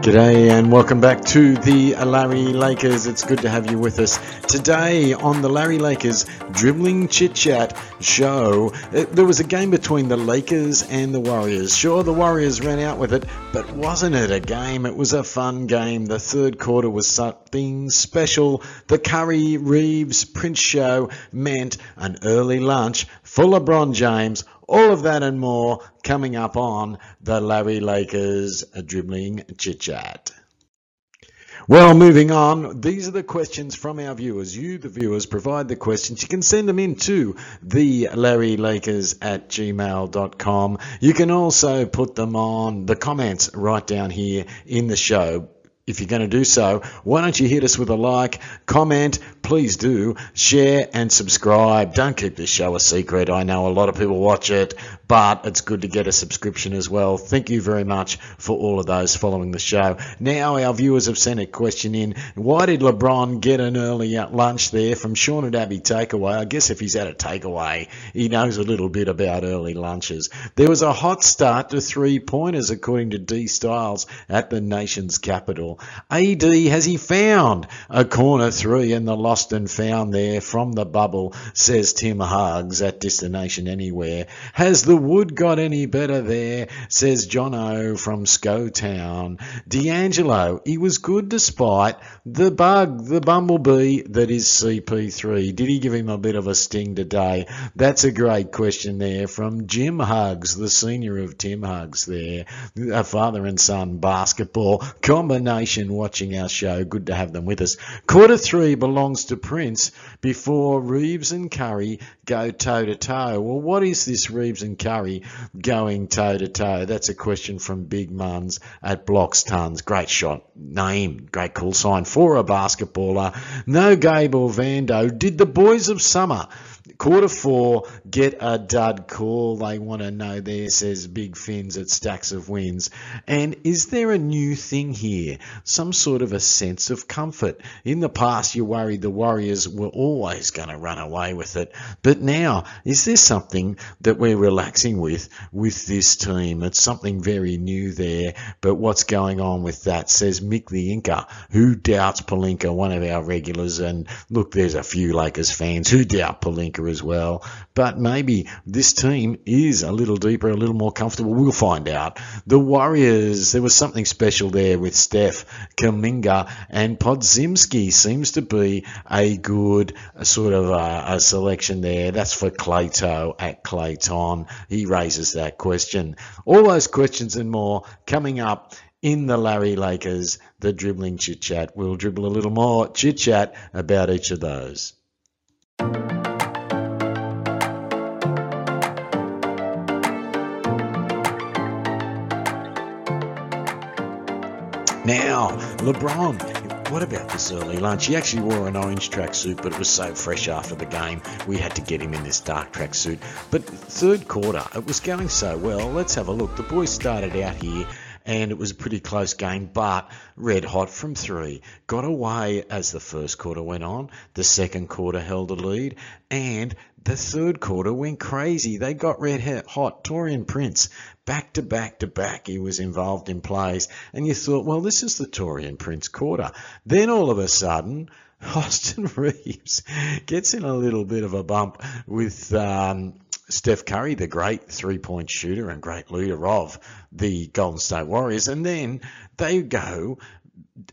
G'day and welcome back to the Larry Lakers. It's good to have you with us today on the Larry Lakers Dribbling Chit Chat show. Uh, there was a game between the Lakers and the Warriors. Sure, the Warriors ran out with it, but wasn't it a game? It was a fun game. The third quarter was something special. The Curry Reaves Prince show meant an early lunch for LeBron James all of that and more coming up on the Larry Lakers Dribbling Chit Chat. Well, moving on, these are the questions from our viewers. You, the viewers, provide the questions. You can send them in to the Larry Lakers at gmail.com. You can also put them on the comments right down here in the show if you're going to do so, why don't you hit us with a like, comment, please do, share and subscribe. Don't keep this show a secret. I know a lot of people watch it, but it's good to get a subscription as well. Thank you very much for all of those following the show. Now, our viewers have sent a question in. Why did LeBron get an early lunch there from Sean and Abby Takeaway? I guess if he's at a takeaway, he knows a little bit about early lunches. There was a hot start to three pointers, according to D Styles, at the nation's capital. AD, has he found a corner three in the lost and found there from the bubble, says Tim Huggs at Destination Anywhere. Has the wood got any better there, says John O from Town. D'Angelo, he was good despite the bug, the bumblebee that is CP3. Did he give him a bit of a sting today? That's a great question there from Jim Huggs, the senior of Tim Huggs there. A father and son basketball combination watching our show. Good to have them with us. Quarter three belongs to Prince before Reaves and Curry go toe to toe. Well, what is this Reaves and Curry going toe to toe? That's a question from Big Muns at Blocks Tons. Great shot. Name, great call sign for a basketballer. No Gabe or Vando. Did the boys of summer Quarter four, get a dud call. They want to know there, says Big Fins at Stacks of Wins. And is there a new thing here? Some sort of a sense of comfort. In the past, you worried the Warriors were always going to run away with it. But now, is there something that we're relaxing with, with this team? It's something very new there. But what's going on with that, says Mick the Inca, who doubts Pelinka, one of our regulars. And look, there's a few Lakers fans who doubt Pelinka as well. But maybe this team is a little deeper, a little more comfortable. We'll find out. The Warriors, there was something special there with Steph, Kuminga, and Podziemski seems to be a good sort of a, a, selection there. That's for Clayto at Clayton. He raises that question. All those questions and more coming up in the Larry Lakers, the dribbling chit chat. We'll dribble a little more chit chat about each of those. Now, LeBron, what about this early lunch? He actually wore an orange tracksuit, but it was so fresh after the game, we had to get him in this dark tracksuit. But third quarter, it was going so well. Let's have a look. The boys started out here and it was a pretty close game, but red hot from three. Got away as the first quarter went on. The second quarter held a lead, and the third quarter went crazy. They got red hot. Taurean Prince back to back to back he was involved in plays and you thought well this is the Taurean Prince quarter then all of a sudden Austin Reaves gets in a little bit of a bump with um, Steph Curry, the great three point shooter and great leader of the Golden State Warriors. And then they go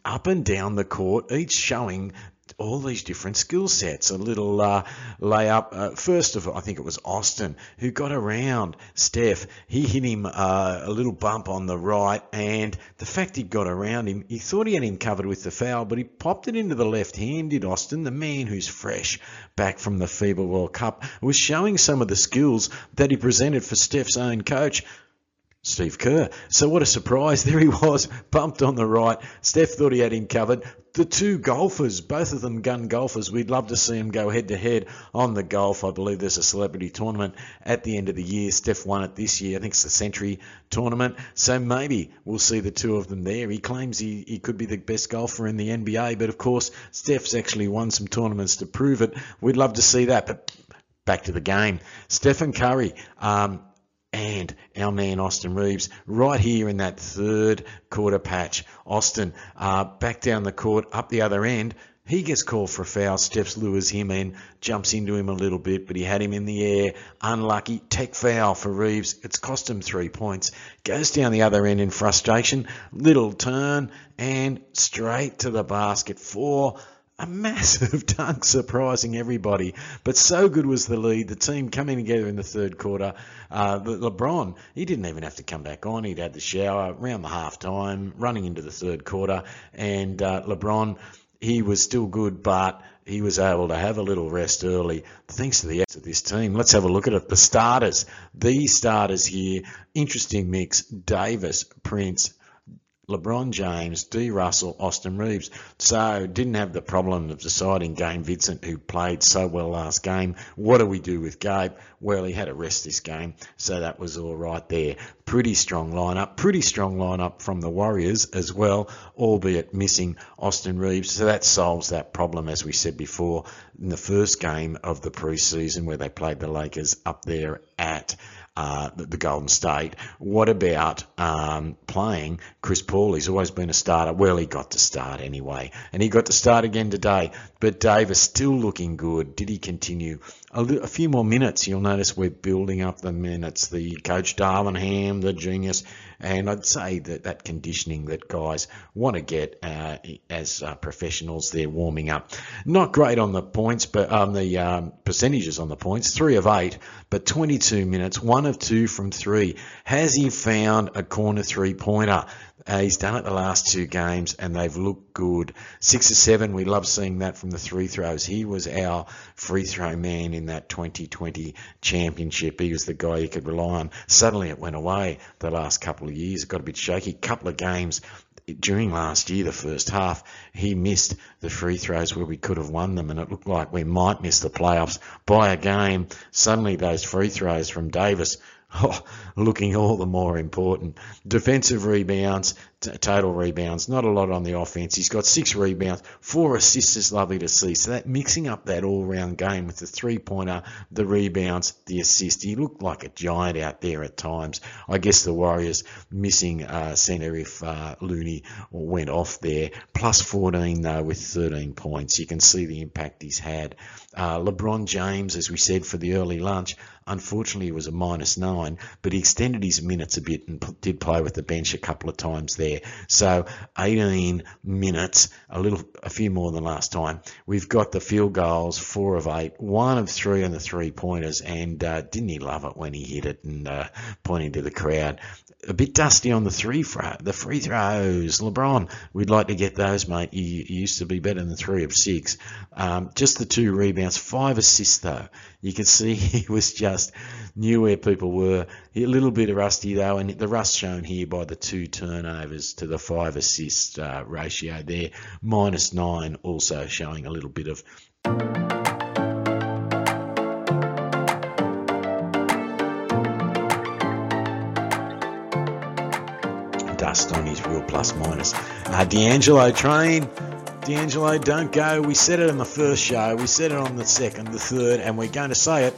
up and down the court, each showing all these different skill sets. A little uh, layup. Uh, first of all, I think it was Austin who got around Steph. He hit him uh, a little bump on the right, and the fact he got around him, he thought he had him covered with the foul, but he popped it into the left hand. Did Austin, the man who's fresh back from the FIBA World Cup, was showing some of the skills that he presented for Steph's own coach. Steve Kerr. So what a surprise. There he was, bumped on the right. Steph thought he had him covered. The two golfers, both of them gun golfers, we'd love to see them go head to head on the golf. I believe there's a celebrity tournament at the end of the year. Steph won it this year. I think it's the Century tournament. So maybe we'll see the two of them there. He claims he, he could be the best golfer in the NBA, but of course, Steph's actually won some tournaments to prove it. We'd love to see that. But back to the game. Stephen Curry. Um, and our man Austin Reaves right here in that third quarter patch. Austin uh, back down the court, up the other end. He gets called for a foul. Steps lures him in, jumps into him a little bit, but he had him in the air. Unlucky. Tech foul for Reaves. It's cost him three points. Goes down the other end in frustration. Little turn and straight to the basket. Four a massive dunk surprising everybody. But so good was the lead, the team coming together in the third quarter. Uh, LeBron, he didn't even have to come back on. He'd had the shower around the half time, running into the third quarter. And uh, LeBron, he was still good, but he was able to have a little rest early thanks to the acts of this team. Let's have a look at it. The starters, the starters here, interesting mix. Davis, Prince, LeBron James, D. Russell, Austin Reaves. So didn't have the problem of deciding Gabe Vincent, who played so well last game. What do we do with Gabe? Well, he had a rest this game, so that was all right there. Pretty strong lineup, pretty strong lineup from the Warriors as well, albeit missing Austin Reaves. So that solves that problem, as we said before, in the first game of the preseason where they played the Lakers up there at uh, the, Golden State. What about um, playing Chris Paul? He's always been a starter. Well, he got to start anyway, and he got to start again today. But Davis still looking good. Did he continue a, a few more minutes? You'll notice we're building up the minutes. The coach Darvin Ham, the genius, and I'd say that that conditioning that guys want to get uh, as uh, professionals, they're warming up. Not great on the points, but on um, the um, percentages on the points. Three of eight, but 22 minutes, one of two from three. Has he found a corner three pointer? Uh, he's done it the last two games and they've looked good. Six or seven, we love seeing that from the three throws. He was our free throw man in that 2020 championship. He was the guy you could rely on. Suddenly it went away the last couple of years. It got a bit shaky. Couple of games during last year, the first half, he missed the free throws where we could have won them, and it looked like we might miss the playoffs by a game. Suddenly, those free throws from Davis oh, looking all the more important. Defensive rebounds, t- total rebounds, not a lot on the offense. He's got six rebounds, four assists is lovely to see. So that mixing up that all round game with the three pointer, the rebounds, the assist. He looked like a giant out there at times. I guess the Warriors missing uh, centre if uh, Looney went off there. Plus 14 though with 13 points. You can see the impact he's had. Uh, LeBron James, as we said for the early lunch, unfortunately it was a minus nine, but he extended his minutes a bit and did play with the bench a couple of times there. So 18 minutes, a little, a few more than last time. We've got the field goals, four of eight, one of three on the three pointers, and uh, didn't he love it when he hit it and uh, pointing to the crowd? A bit dusty on the three the free throws. LeBron, we'd like to get those, mate. You, used to be better than three of six. Um, just the two rebounds, five assists though. You can see he was just knew where people were. A little bit rusty though, and the rust shown here by the two turnovers to the five assist uh, ratio there. Minus nine, also showing a little bit of. Dust on his real plus minus. Uh, D'Angelo train. D'Angelo, don't go. We said it in the first show. We said it on the second, the third, and we're going to say it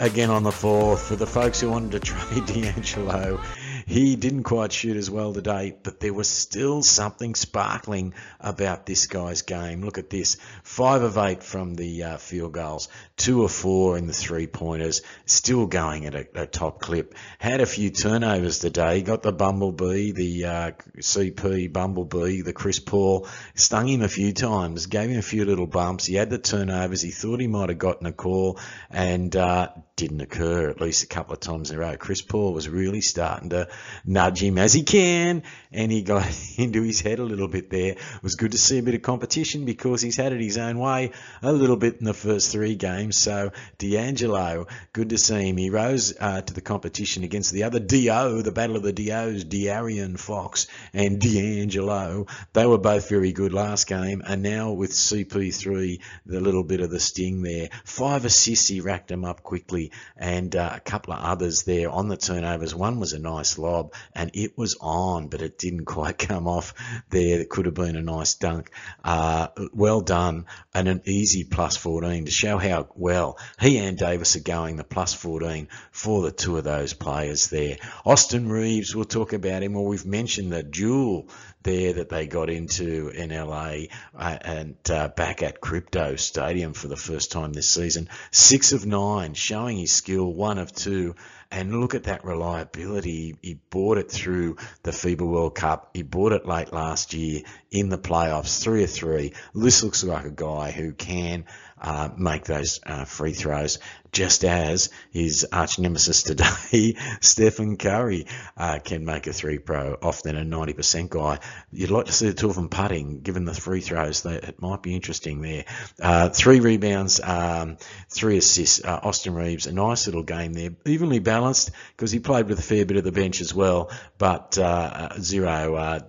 again on the fourth for the folks who wanted to trade D'Angelo he didn't quite shoot as well today, but there was still something sparkling about this guy's game. Look at this five of eight from the uh, field goals, two of four in the three pointers, still going at a, a, top clip. Had a few turnovers today, got the Bumblebee, the uh, CP Bumblebee, the Chris Paul, stung him a few times, gave him a few little bumps. He had the turnovers, he thought he might have gotten a call, and uh, didn't occur at least a couple of times in a row. Chris Paul was really starting to nudge him as he can, and he got into his head a little bit there. It was good to see a bit of competition because he's had it his own way a little bit in the first three games. So D'Angelo, good to see him. He rose uh, to the competition against the other Do, the battle of the Dos, De'Aaron Fox and D'Angelo. They were both very good last game, and now with CP3, the little bit of the sting there. Five assists, he racked them up quickly and uh, a couple of others there on the turnovers. One was a nice lob, and it was on, but it didn't quite come off there. It could have been a nice dunk. Uh, well done, and an easy plus 14 to show how well he and Davis are going. The plus 14 for the two of those players there. Austin Reaves, we'll talk about him. Well, we've mentioned the duel there that they got into in LA uh, and uh, back at Crypto Stadium for the first time this season. Six of nine, showing his skill, one of two. And look at that reliability. He bought it through the FIBA World Cup. He bought it late last year in the playoffs, three of three. This looks like a guy who can uh, make those uh, free throws, just as his arch nemesis today, Stephen Curry, uh, can make a three pro, often a 90% guy. You'd like to see the two of them putting, given the free throws. That it might be interesting there. Uh, three rebounds, um, three assists. Uh, Austin Reaves, a nice little game there, evenly balanced because he played with a fair bit of the bench as well, but uh, zero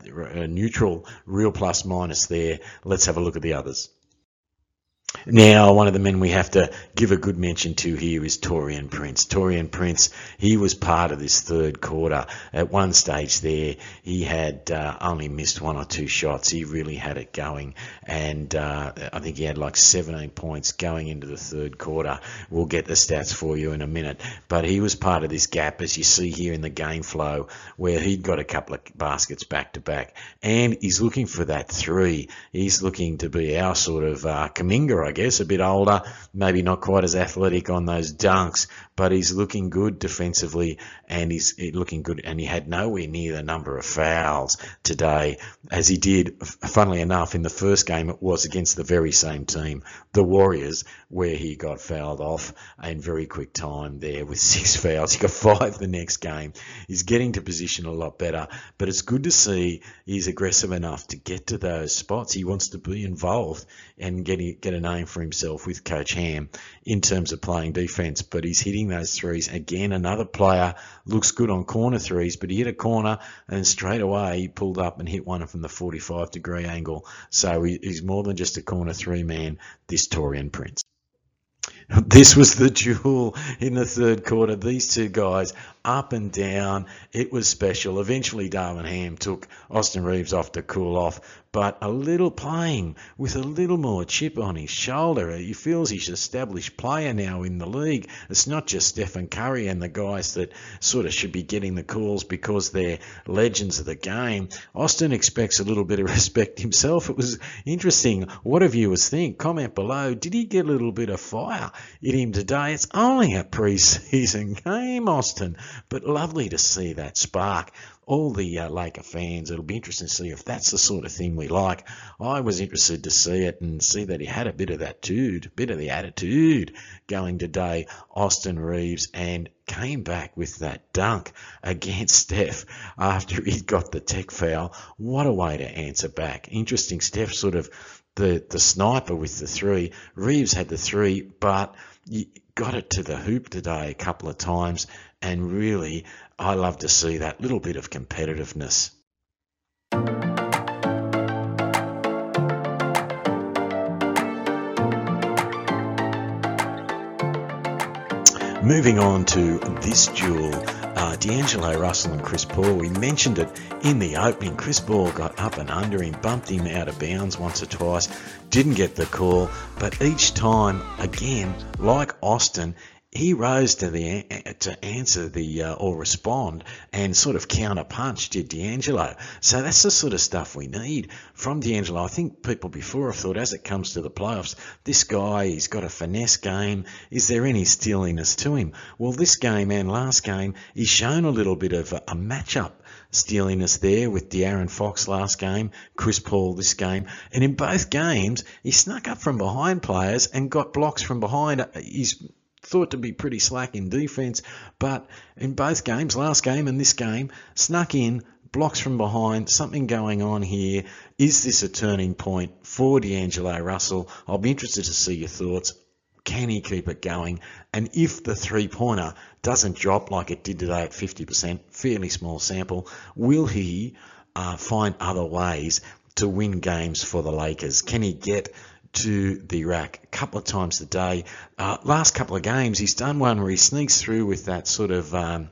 neutral, real plus minus there. Let's have a look at the others. Now, one of the men we have to give a good mention to here is Taurean Prince. Taurean Prince, he was part of this third quarter. At one stage there, he had uh, only missed one or two shots. He really had it going. And uh, I think he had like 17 points going into the third quarter. We'll get the stats for you in a minute. But he was part of this gap, as you see here in the game flow, where he'd got a couple of baskets back to back. And he's looking for that three. He's looking to be our sort of uh, Kuminga, I guess, a bit older, maybe not quite as athletic on those dunks, but he's looking good defensively and he's eh, looking good. And he had nowhere near the number of fouls today as he did, funnily enough, in the first game, it was against the very same team, the Warriors, where he got fouled off in very quick time there with six fouls. He got five the next game. He's getting to position a lot better, but it's good to see he's aggressive enough to get to those spots. He wants to be involved and get, get a name for himself with Coach Ham in terms of playing defense, but he's hitting those threes. Again, another player looks good on corner threes, but he hit a corner and straight away he pulled up and hit one from the 45 degree angle. So he's more than just a corner three man, this Taurean Prince. This was the duel in the third quarter. These two guys up and down. It was special. Eventually, Darvin Ham took Austin Reaves off to cool off, but a little playing with a little more chip on his shoulder. He feels he's an established player now in the league. It's not just Stephen Curry and the guys that sort of should be getting the calls because they're legends of the game. Austin expects a little bit of respect himself. It was interesting. What do viewers think? Comment below. Did he get a little bit of fire in him today? It's only a preseason game, Austin but lovely to see that spark. All the uh, Laker fans, it'll be interesting to see if that's the sort of thing we like. I was interested to see it and see that he had a bit of that dude, bit of the attitude going today, Austin Reaves, and came back with that dunk against Steph after he got the tech foul. What a way to answer back. Interesting. Steph sort of the, the sniper with the three. Reaves had the three, but got it to the hoop today a couple of times and really, I love to see that little bit of competitiveness. Moving on to this duel, uh, D'Angelo Russell and Chris Paul. We mentioned it in the opening. Chris Paul got up and under him, bumped him out of bounds once or twice, didn't get the call, but each time, again, like Austin, he rose to the to answer the uh, or respond and sort of counter punch did D'Angelo. So that's the sort of stuff we need from D'Angelo. I think people before have thought as it comes to the playoffs, this guy he's got a finesse game. Is there any steeliness to him? Well, this game and last game he's shown a little bit of a, a matchup steeliness there with De'Aaron Fox last game, Chris Paul this game, and in both games he snuck up from behind players and got blocks from behind. He's thought to be pretty slack in defence, but in both games, last game and this game, snuck in, blocks from behind, something going on here. Is this a turning point for D'Angelo Russell? I'll be interested to see your thoughts. Can he keep it going? And if the three pointer doesn't drop like it did today at 50%, fairly small sample, will he uh, find other ways to win games for the Lakers? Can he get to the rack a couple of times a day. Uh, last couple of games, he's done one where he sneaks through with that sort of. Um,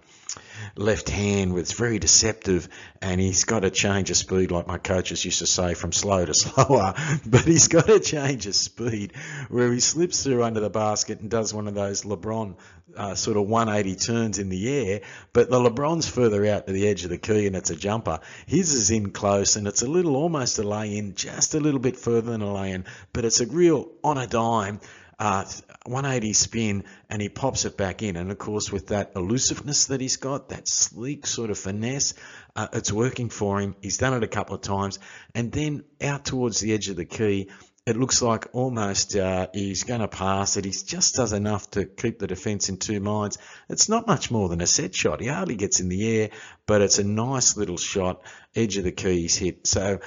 left hand was very deceptive and he's got to change of speed like my coaches used to say from slow to slower. But he's got to change of speed where he slips through under the basket and does one of those lebron uh, sort of 180 turns in the air. But the lebron's further out to the edge of the key and it's a jumper. His is in close and it's a little almost a lay in just a little bit further than a lay in but it's a real on a dime uh, 180 spin and he pops it back in. And of course, with that elusiveness that he's got, that sleek sort of finesse, uh, it's working for him. He's done it a couple of times. And then out towards the edge of the key, it looks like almost uh, he's going to pass it. He just does enough to keep the defence in two minds. It's not much more than a set shot. He hardly gets in the air, but it's a nice little shot. Edge of the keys hit. So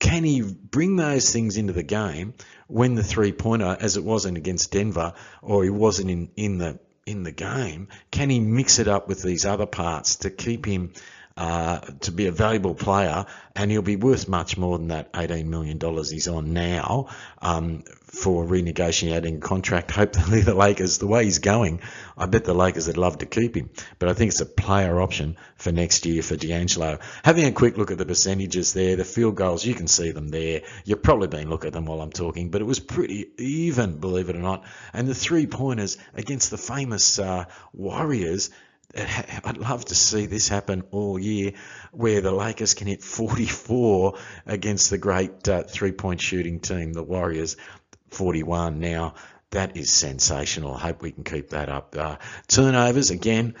can he bring those things into the game when the three pointer, as it wasn't against Denver, or he wasn't in, in the in the game? Can he mix it up with these other parts to keep him uh, to be a valuable player, and he'll be worth much more than that $18 million he's on now um, for renegotiating a contract. Hopefully, the Lakers, the way he's going, I bet the Lakers would love to keep him. But I think it's a player option for next year for D'Angelo. Having a quick look at the percentages there, the field goals, you can see them there. You've probably been looking at them while I'm talking, but it was pretty even, believe it or not. And the three pointers against the famous uh, Warriors I'd love to see this happen all year, where the Lakers can hit 44 against the great uh, three-point shooting team, the Warriors, 41. Now that is sensational. I hope we can keep that up. Uh, turnovers again.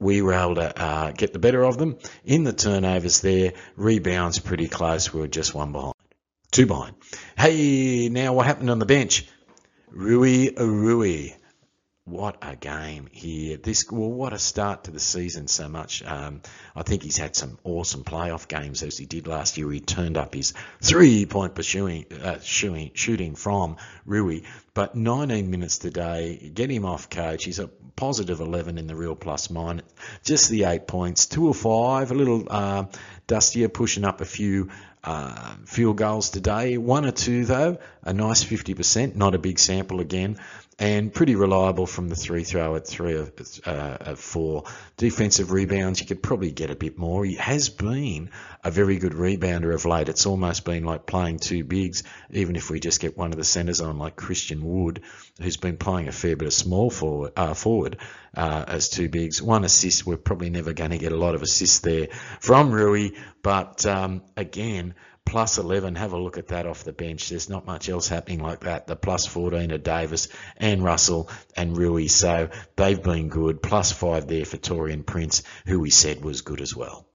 We were able to uh, get the better of them in the turnovers there. Rebounds pretty close. We were just one behind, two behind. Hey, now what happened on the bench? Rui Rui what a game here. This well, what a start to the season so much. Um, I think he's had some awesome playoff games as he did last year. He turned up his three-point pursuing, uh, shooting, shooting from Rui, but 19 minutes today. Get him off coach. He's a positive 11 in the real plus minus. Just the eight points, two or five, a little uh, dustier, pushing up a few uh, field goals today. One or two, though, a nice 50%, not a big sample again and pretty reliable from the three throw at three of, uh, four. Defensive rebounds, you could probably get a bit more. He has been a very good rebounder of late. It's almost been like playing two bigs, even if we just get one of the centres on, like Christian Wood, who's been playing a fair bit of small forward, uh, forward uh, as two bigs. One assist, we're probably never going to get a lot of assists there from Rui, but um, again, plus 11. Have a look at that off the bench. There's not much else happening like that. The plus 14 are Davis and Russell and Rui. So they've been good. Plus 5 there for Taurean Prince, who we said was good as well.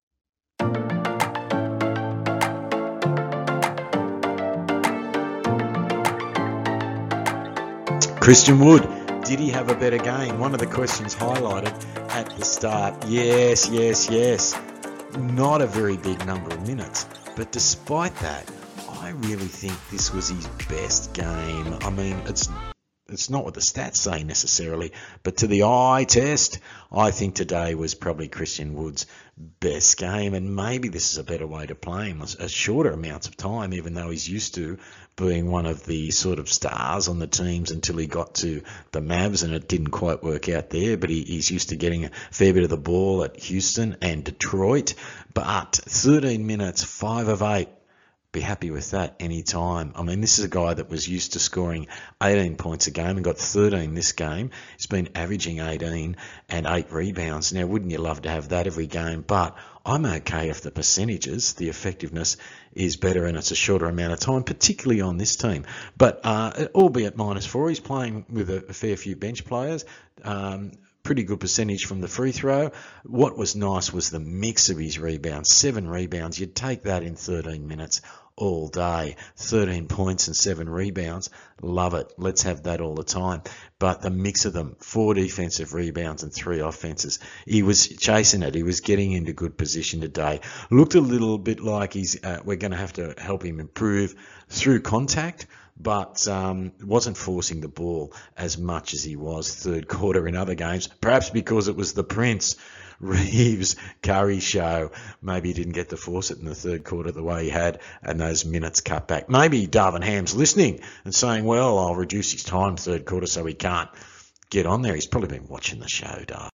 Christian Wood, did he have a better game? One of the questions highlighted at the start. Yes, yes, yes. Not a very big number of minutes. But despite that, I really think this was his best game. I mean, it's it's not what the stats say necessarily, but to the eye test, I think today was probably Christian Wood's best game, and maybe this is a better way to play him, a shorter amounts of time, even though he's used to being one of the sort of stars on the teams until he got to the Mavs, and it didn't quite work out there. But he, he's used to getting a fair bit of the ball at Houston and Detroit. But 13 minutes, five of eight, be happy with that any time. I mean, this is a guy that was used to scoring 18 points a game and got 13 this game. He's been averaging 18 and eight rebounds. Now, wouldn't you love to have that every game? But I'm okay if the percentages, the effectiveness is better and it's a shorter amount of time, particularly on this team. But uh, albeit minus four, he's playing with a, fair few bench players. Um, pretty good percentage from the free throw. What was nice was the mix of his rebounds. Seven rebounds. You'd take that in 13 minutes all day. 13 points and seven rebounds. Love it. Let's have that all the time. But the mix of them, four defensive rebounds and three offenses. He was chasing it. He was getting into good position today. Looked a little bit like he's, uh, we're going to have to help him improve through contact but um, wasn't forcing the ball as much as he was third quarter in other games. Perhaps because it was the Prince Reaves Curry show. Maybe he didn't get to force it in the third quarter the way he had, and those minutes cut back. Maybe Darvin Ham's listening and saying, "Well, I'll reduce his time third quarter so he can't get on there." He's probably been watching the show, Dar.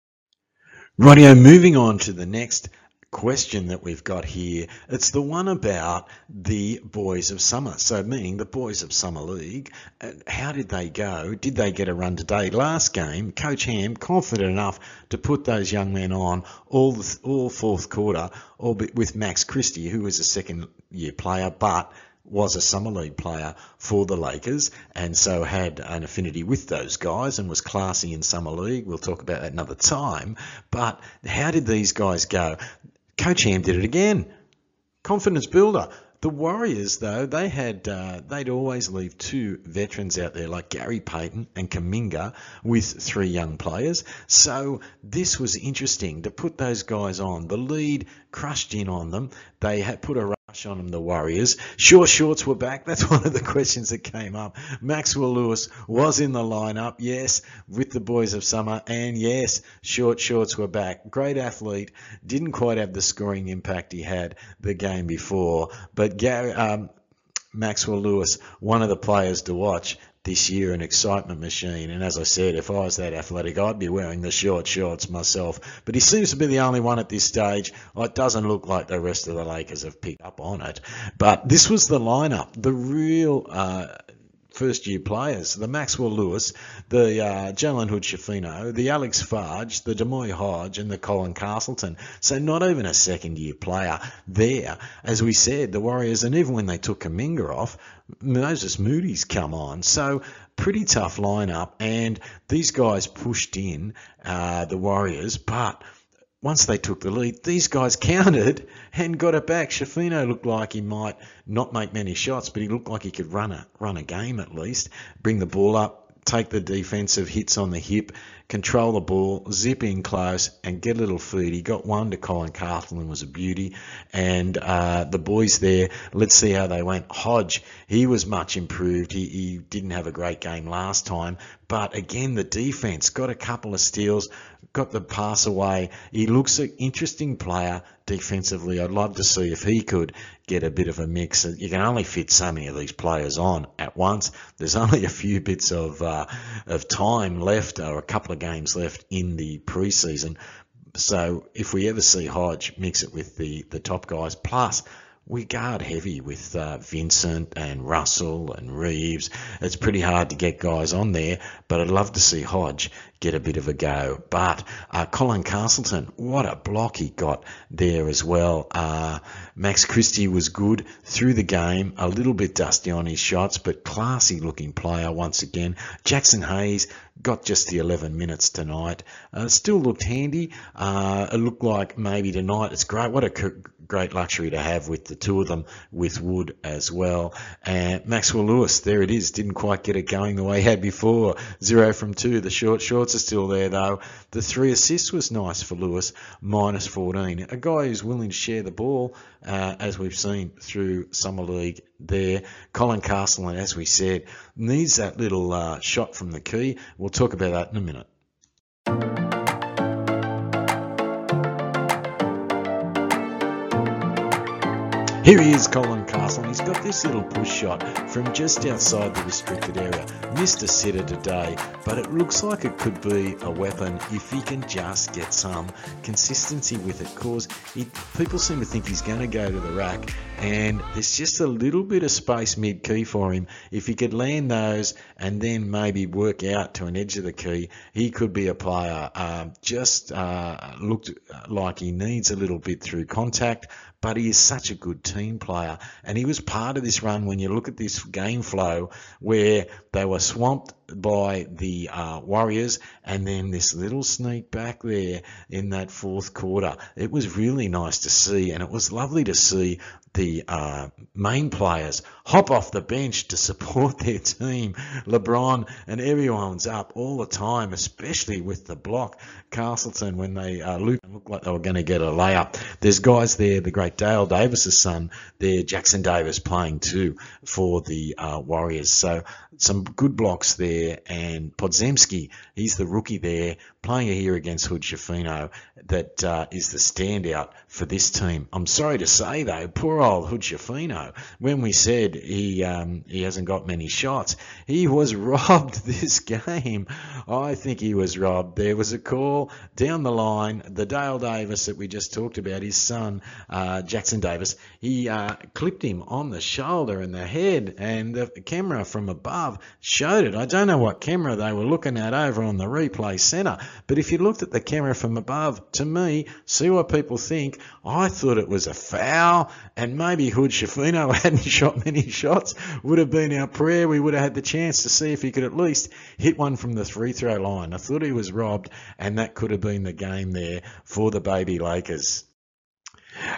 Rightio, moving on to the next question that we've got here. It's the one about the Boys of Summer. So, meaning the Boys of Summer League. How did they go? Did they get a run today? Last game, Coach Ham confident enough to put those young men on all the, all fourth quarter, albeit with Max Christie, who was a second year player, but was a summer league player for the Lakers and so had an affinity with those guys and was classy in summer league. We'll talk about that another time. But how did these guys go? Coach Ham did it again. Confidence builder. The Warriors, though, they had uh, they'd always leave two veterans out there like Gary Payton and Kuminga with three young players. So this was interesting to put those guys on. The lead crushed in on them. They had put a on them, the Warriors. Short shorts were back. That's one of the questions that came up. Maxwell Lewis was in the lineup, yes, with the boys of summer, and yes, short shorts were back. Great athlete, didn't quite have the scoring impact he had the game before, but Gary, um, Maxwell Lewis, one of the players to watch this year an excitement machine. And as I said, if I was that athletic, I'd be wearing the short shorts myself. But he seems to be the only one at this stage. It doesn't look like the rest of the Lakers have picked up on it. But this was the lineup, the real. Uh, first year players, the Maxwell Lewis, the uh, Jalen Hood Schifino, the Alex Fudge, the D'Moi Hodge, and the Colin Castleton. So not even a second year player there. As we said, the Warriors, and even when they took Kuminga off, Moses Moody's come on. So pretty tough lineup, and these guys pushed in uh, the Warriors, but once they took the lead, these guys counted and got it back. Schifino looked like he might not make many shots, but he looked like he could run a run a game at least, bring the ball up, take the defensive hits on the hip, control the ball, zip in close, and get a little feed. He got one to Colin Castleton was a beauty, and uh, the boys there. Let's see how they went. Hodge, he was much improved. He, he didn't have a great game last time, but again, the defense got a couple of steals, got the pass away. He looks an interesting player defensively. I'd love to see if he could get a bit of a mix. You can only fit so many of these players on at once. There's only a few bits of uh, of time left, or a couple of games left in the preseason. So if we ever see Hodge mix it with the the top guys, plus we guard heavy with uh, Vincent and Russell and Reaves. It's pretty hard to get guys on there, but I'd love to see Hodge get a bit of a go. But uh, Colin Castleton, what a block he got there as well. Uh, Max Christie was good through the game, a little bit dusty on his shots, but classy looking player once again. Jaxson Hayes got just the 11 minutes tonight. Uh, still looked handy. Uh, it looked like maybe tonight it's great. What a great luxury to have with the two of them with Wood as well. And Maxwell Lewis, there it is, didn't quite get it going the way he had before. Zero from two. The short shorts are still there though. The three assists was nice for Lewis, minus 14. A guy who's willing to share the ball, uh, as we've seen through Summer League there. Colin Castle, as we said, needs that little uh, shot from the key. We'll talk about that in a minute. Here he is, Colin Castle, and he's got this little push shot from just outside the restricted area. Missed a sitter today, but it looks like it could be a weapon if he can just get some consistency with it. Cause people seem to think he's going to go to the rack, and there's just a little bit of space mid key for him. If he could land those and then maybe work out to an edge of the key, he could be a player. Uh, just uh, looked like he needs a little bit through contact, but he is such a good team player. And he was part of this run when you look at this game flow where they were swamped by the uh, Warriors and then this little sneak back there in that fourth quarter. It was really nice to see, and it was lovely to see the uh, main players hop off the bench to support their team. LeBron and everyone's up all the time, especially with the block. Castleton, when they uh, looked, looked like they were going to get a layup. There's guys there, the great Dale Davis's son, there, Jackson Davis playing too for the uh, Warriors. So some good blocks there. And Podziemski, he's the rookie there, playing here against Hood Schifino, that uh, is the standout for this team. I'm sorry to say though, poor old Hood Schifino, when we said he um, he hasn't got many shots, he was robbed this game. I think he was robbed. There was a call down the line. The Dale Davis that we just talked about, his son uh, Jackson Davis, he uh, clipped him on the shoulder and the head, and the camera from above showed it. I don't know what camera they were looking at over on the replay centre, but if you looked at the camera from above, to me, see what people think. I thought it was a foul, and maybe Hood Schifino hadn't shot many shots. Would have been our prayer. We would have had the chance to see if he could at least hit one from the free throw line. I thought he was robbed, and that could have been the game there for the baby Lakers.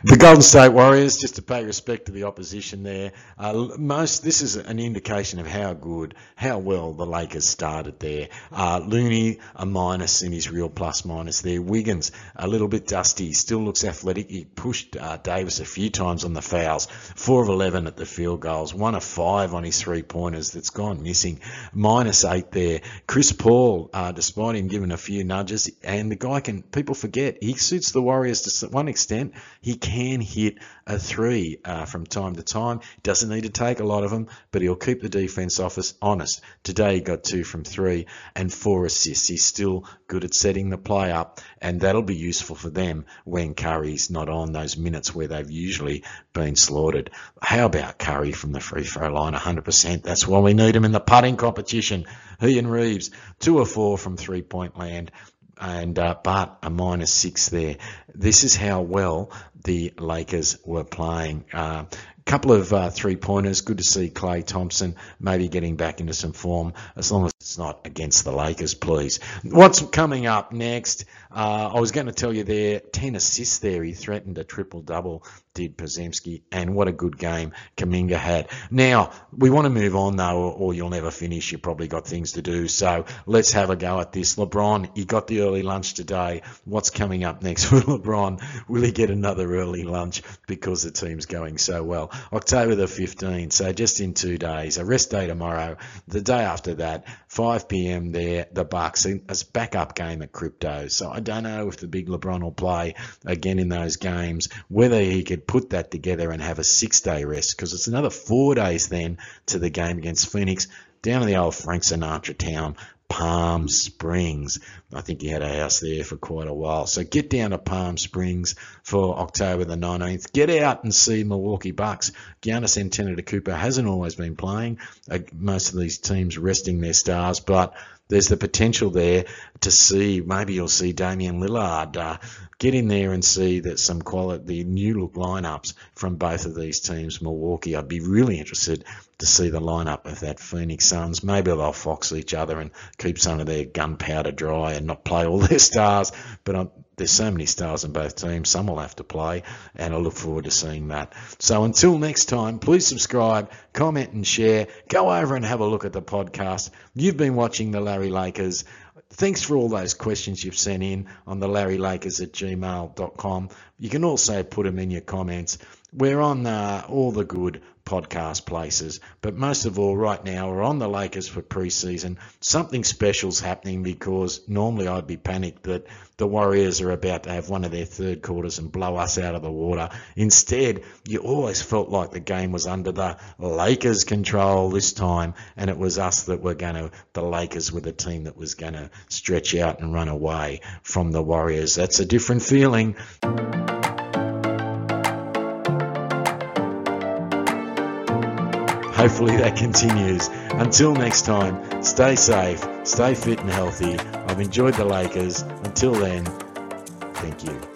The Golden State Warriors, just to pay respect to the opposition there, uh, most this is an indication of how good, how well the Lakers started there. Uh, Looney a minus in his real plus minus there. Wiggins a little bit dusty, still looks athletic. He pushed uh, Davis a few times on the fouls. Four of eleven at the field goals, one of five on his three pointers. That's gone missing. Minus eight there. Chris Paul, uh, despite him giving a few nudges, and the guy can people forget he suits the Warriors to one extent he can hit a three uh, from time to time. Doesn't need to take a lot of them, but he'll keep the defense office honest. Today he got two from three and four assists. He's still good at setting the play up, and that'll be useful for them when Curry's not on those minutes where they've usually been slaughtered. How about Curry from the free throw line? 100%. That's why we need him in the putting competition. He and Reaves, two or four from three point land and uh, but a minus six there. This is how well the Lakers were playing. Uh, couple of uh, three pointers. Good to see Klay Thompson maybe getting back into some form, as long as it's not against the Lakers, please. What's coming up next? Uh, I was going to tell you there, 10 assists there. He threatened a triple double did Podziemski, and what a good game Kuminga had. Now, we want to move on though, or you'll never finish. You've probably got things to do. So let's have a go at this. LeBron, he got the early lunch today. What's coming up next for LeBron? Will he get another early lunch because the team's going so well? October the 15th, so just in two days. A rest day tomorrow. The day after that, 5 p.m. there, the Bucks. It's a backup game at Crypto. So I don't know if the big LeBron will play again in those games, whether he could put that together and have a six day rest because it's another four days then to the game against Phoenix down in the old Frank Sinatra town, Palm Springs. I think he had a house there for quite a while. So get down to Palm Springs for October the 19th. Get out and see Milwaukee Bucks. Giannis Antetokounmpo hasn't always been playing. Uh, most of these teams resting their stars, but there's the potential there to see maybe you'll see Damian Lillard uh, get in there and see that some quality new look lineups from both of these teams. Milwaukee, I'd be really interested to see the lineup of that Phoenix Suns. Maybe they'll fox each other and keep some of their gunpowder dry and not play all their stars. But I'm, there's so many stars in both teams. Some will have to play, and I look forward to seeing that. So until next time, please subscribe, comment, and share. Go over and have a look at the podcast. You've been watching the Larry Lakers. Thanks for all those questions you've sent in on the larrylakers at gmail.com. You can also put them in your comments. We're on uh, all the good podcast places. But most of all, right now, we're on the Lakers for preseason. Something special's happening because normally I'd be panicked that the Warriors are about to have one of their third quarters and blow us out of the water. Instead, you always felt like the game was under the Lakers' control this time, and it was us that were going to, the Lakers were the team that was going to stretch out and run away from the Warriors. That's a different feeling. Hopefully that continues. Until next time, stay safe, stay fit and healthy. I've enjoyed the Lakers. Until then, thank you.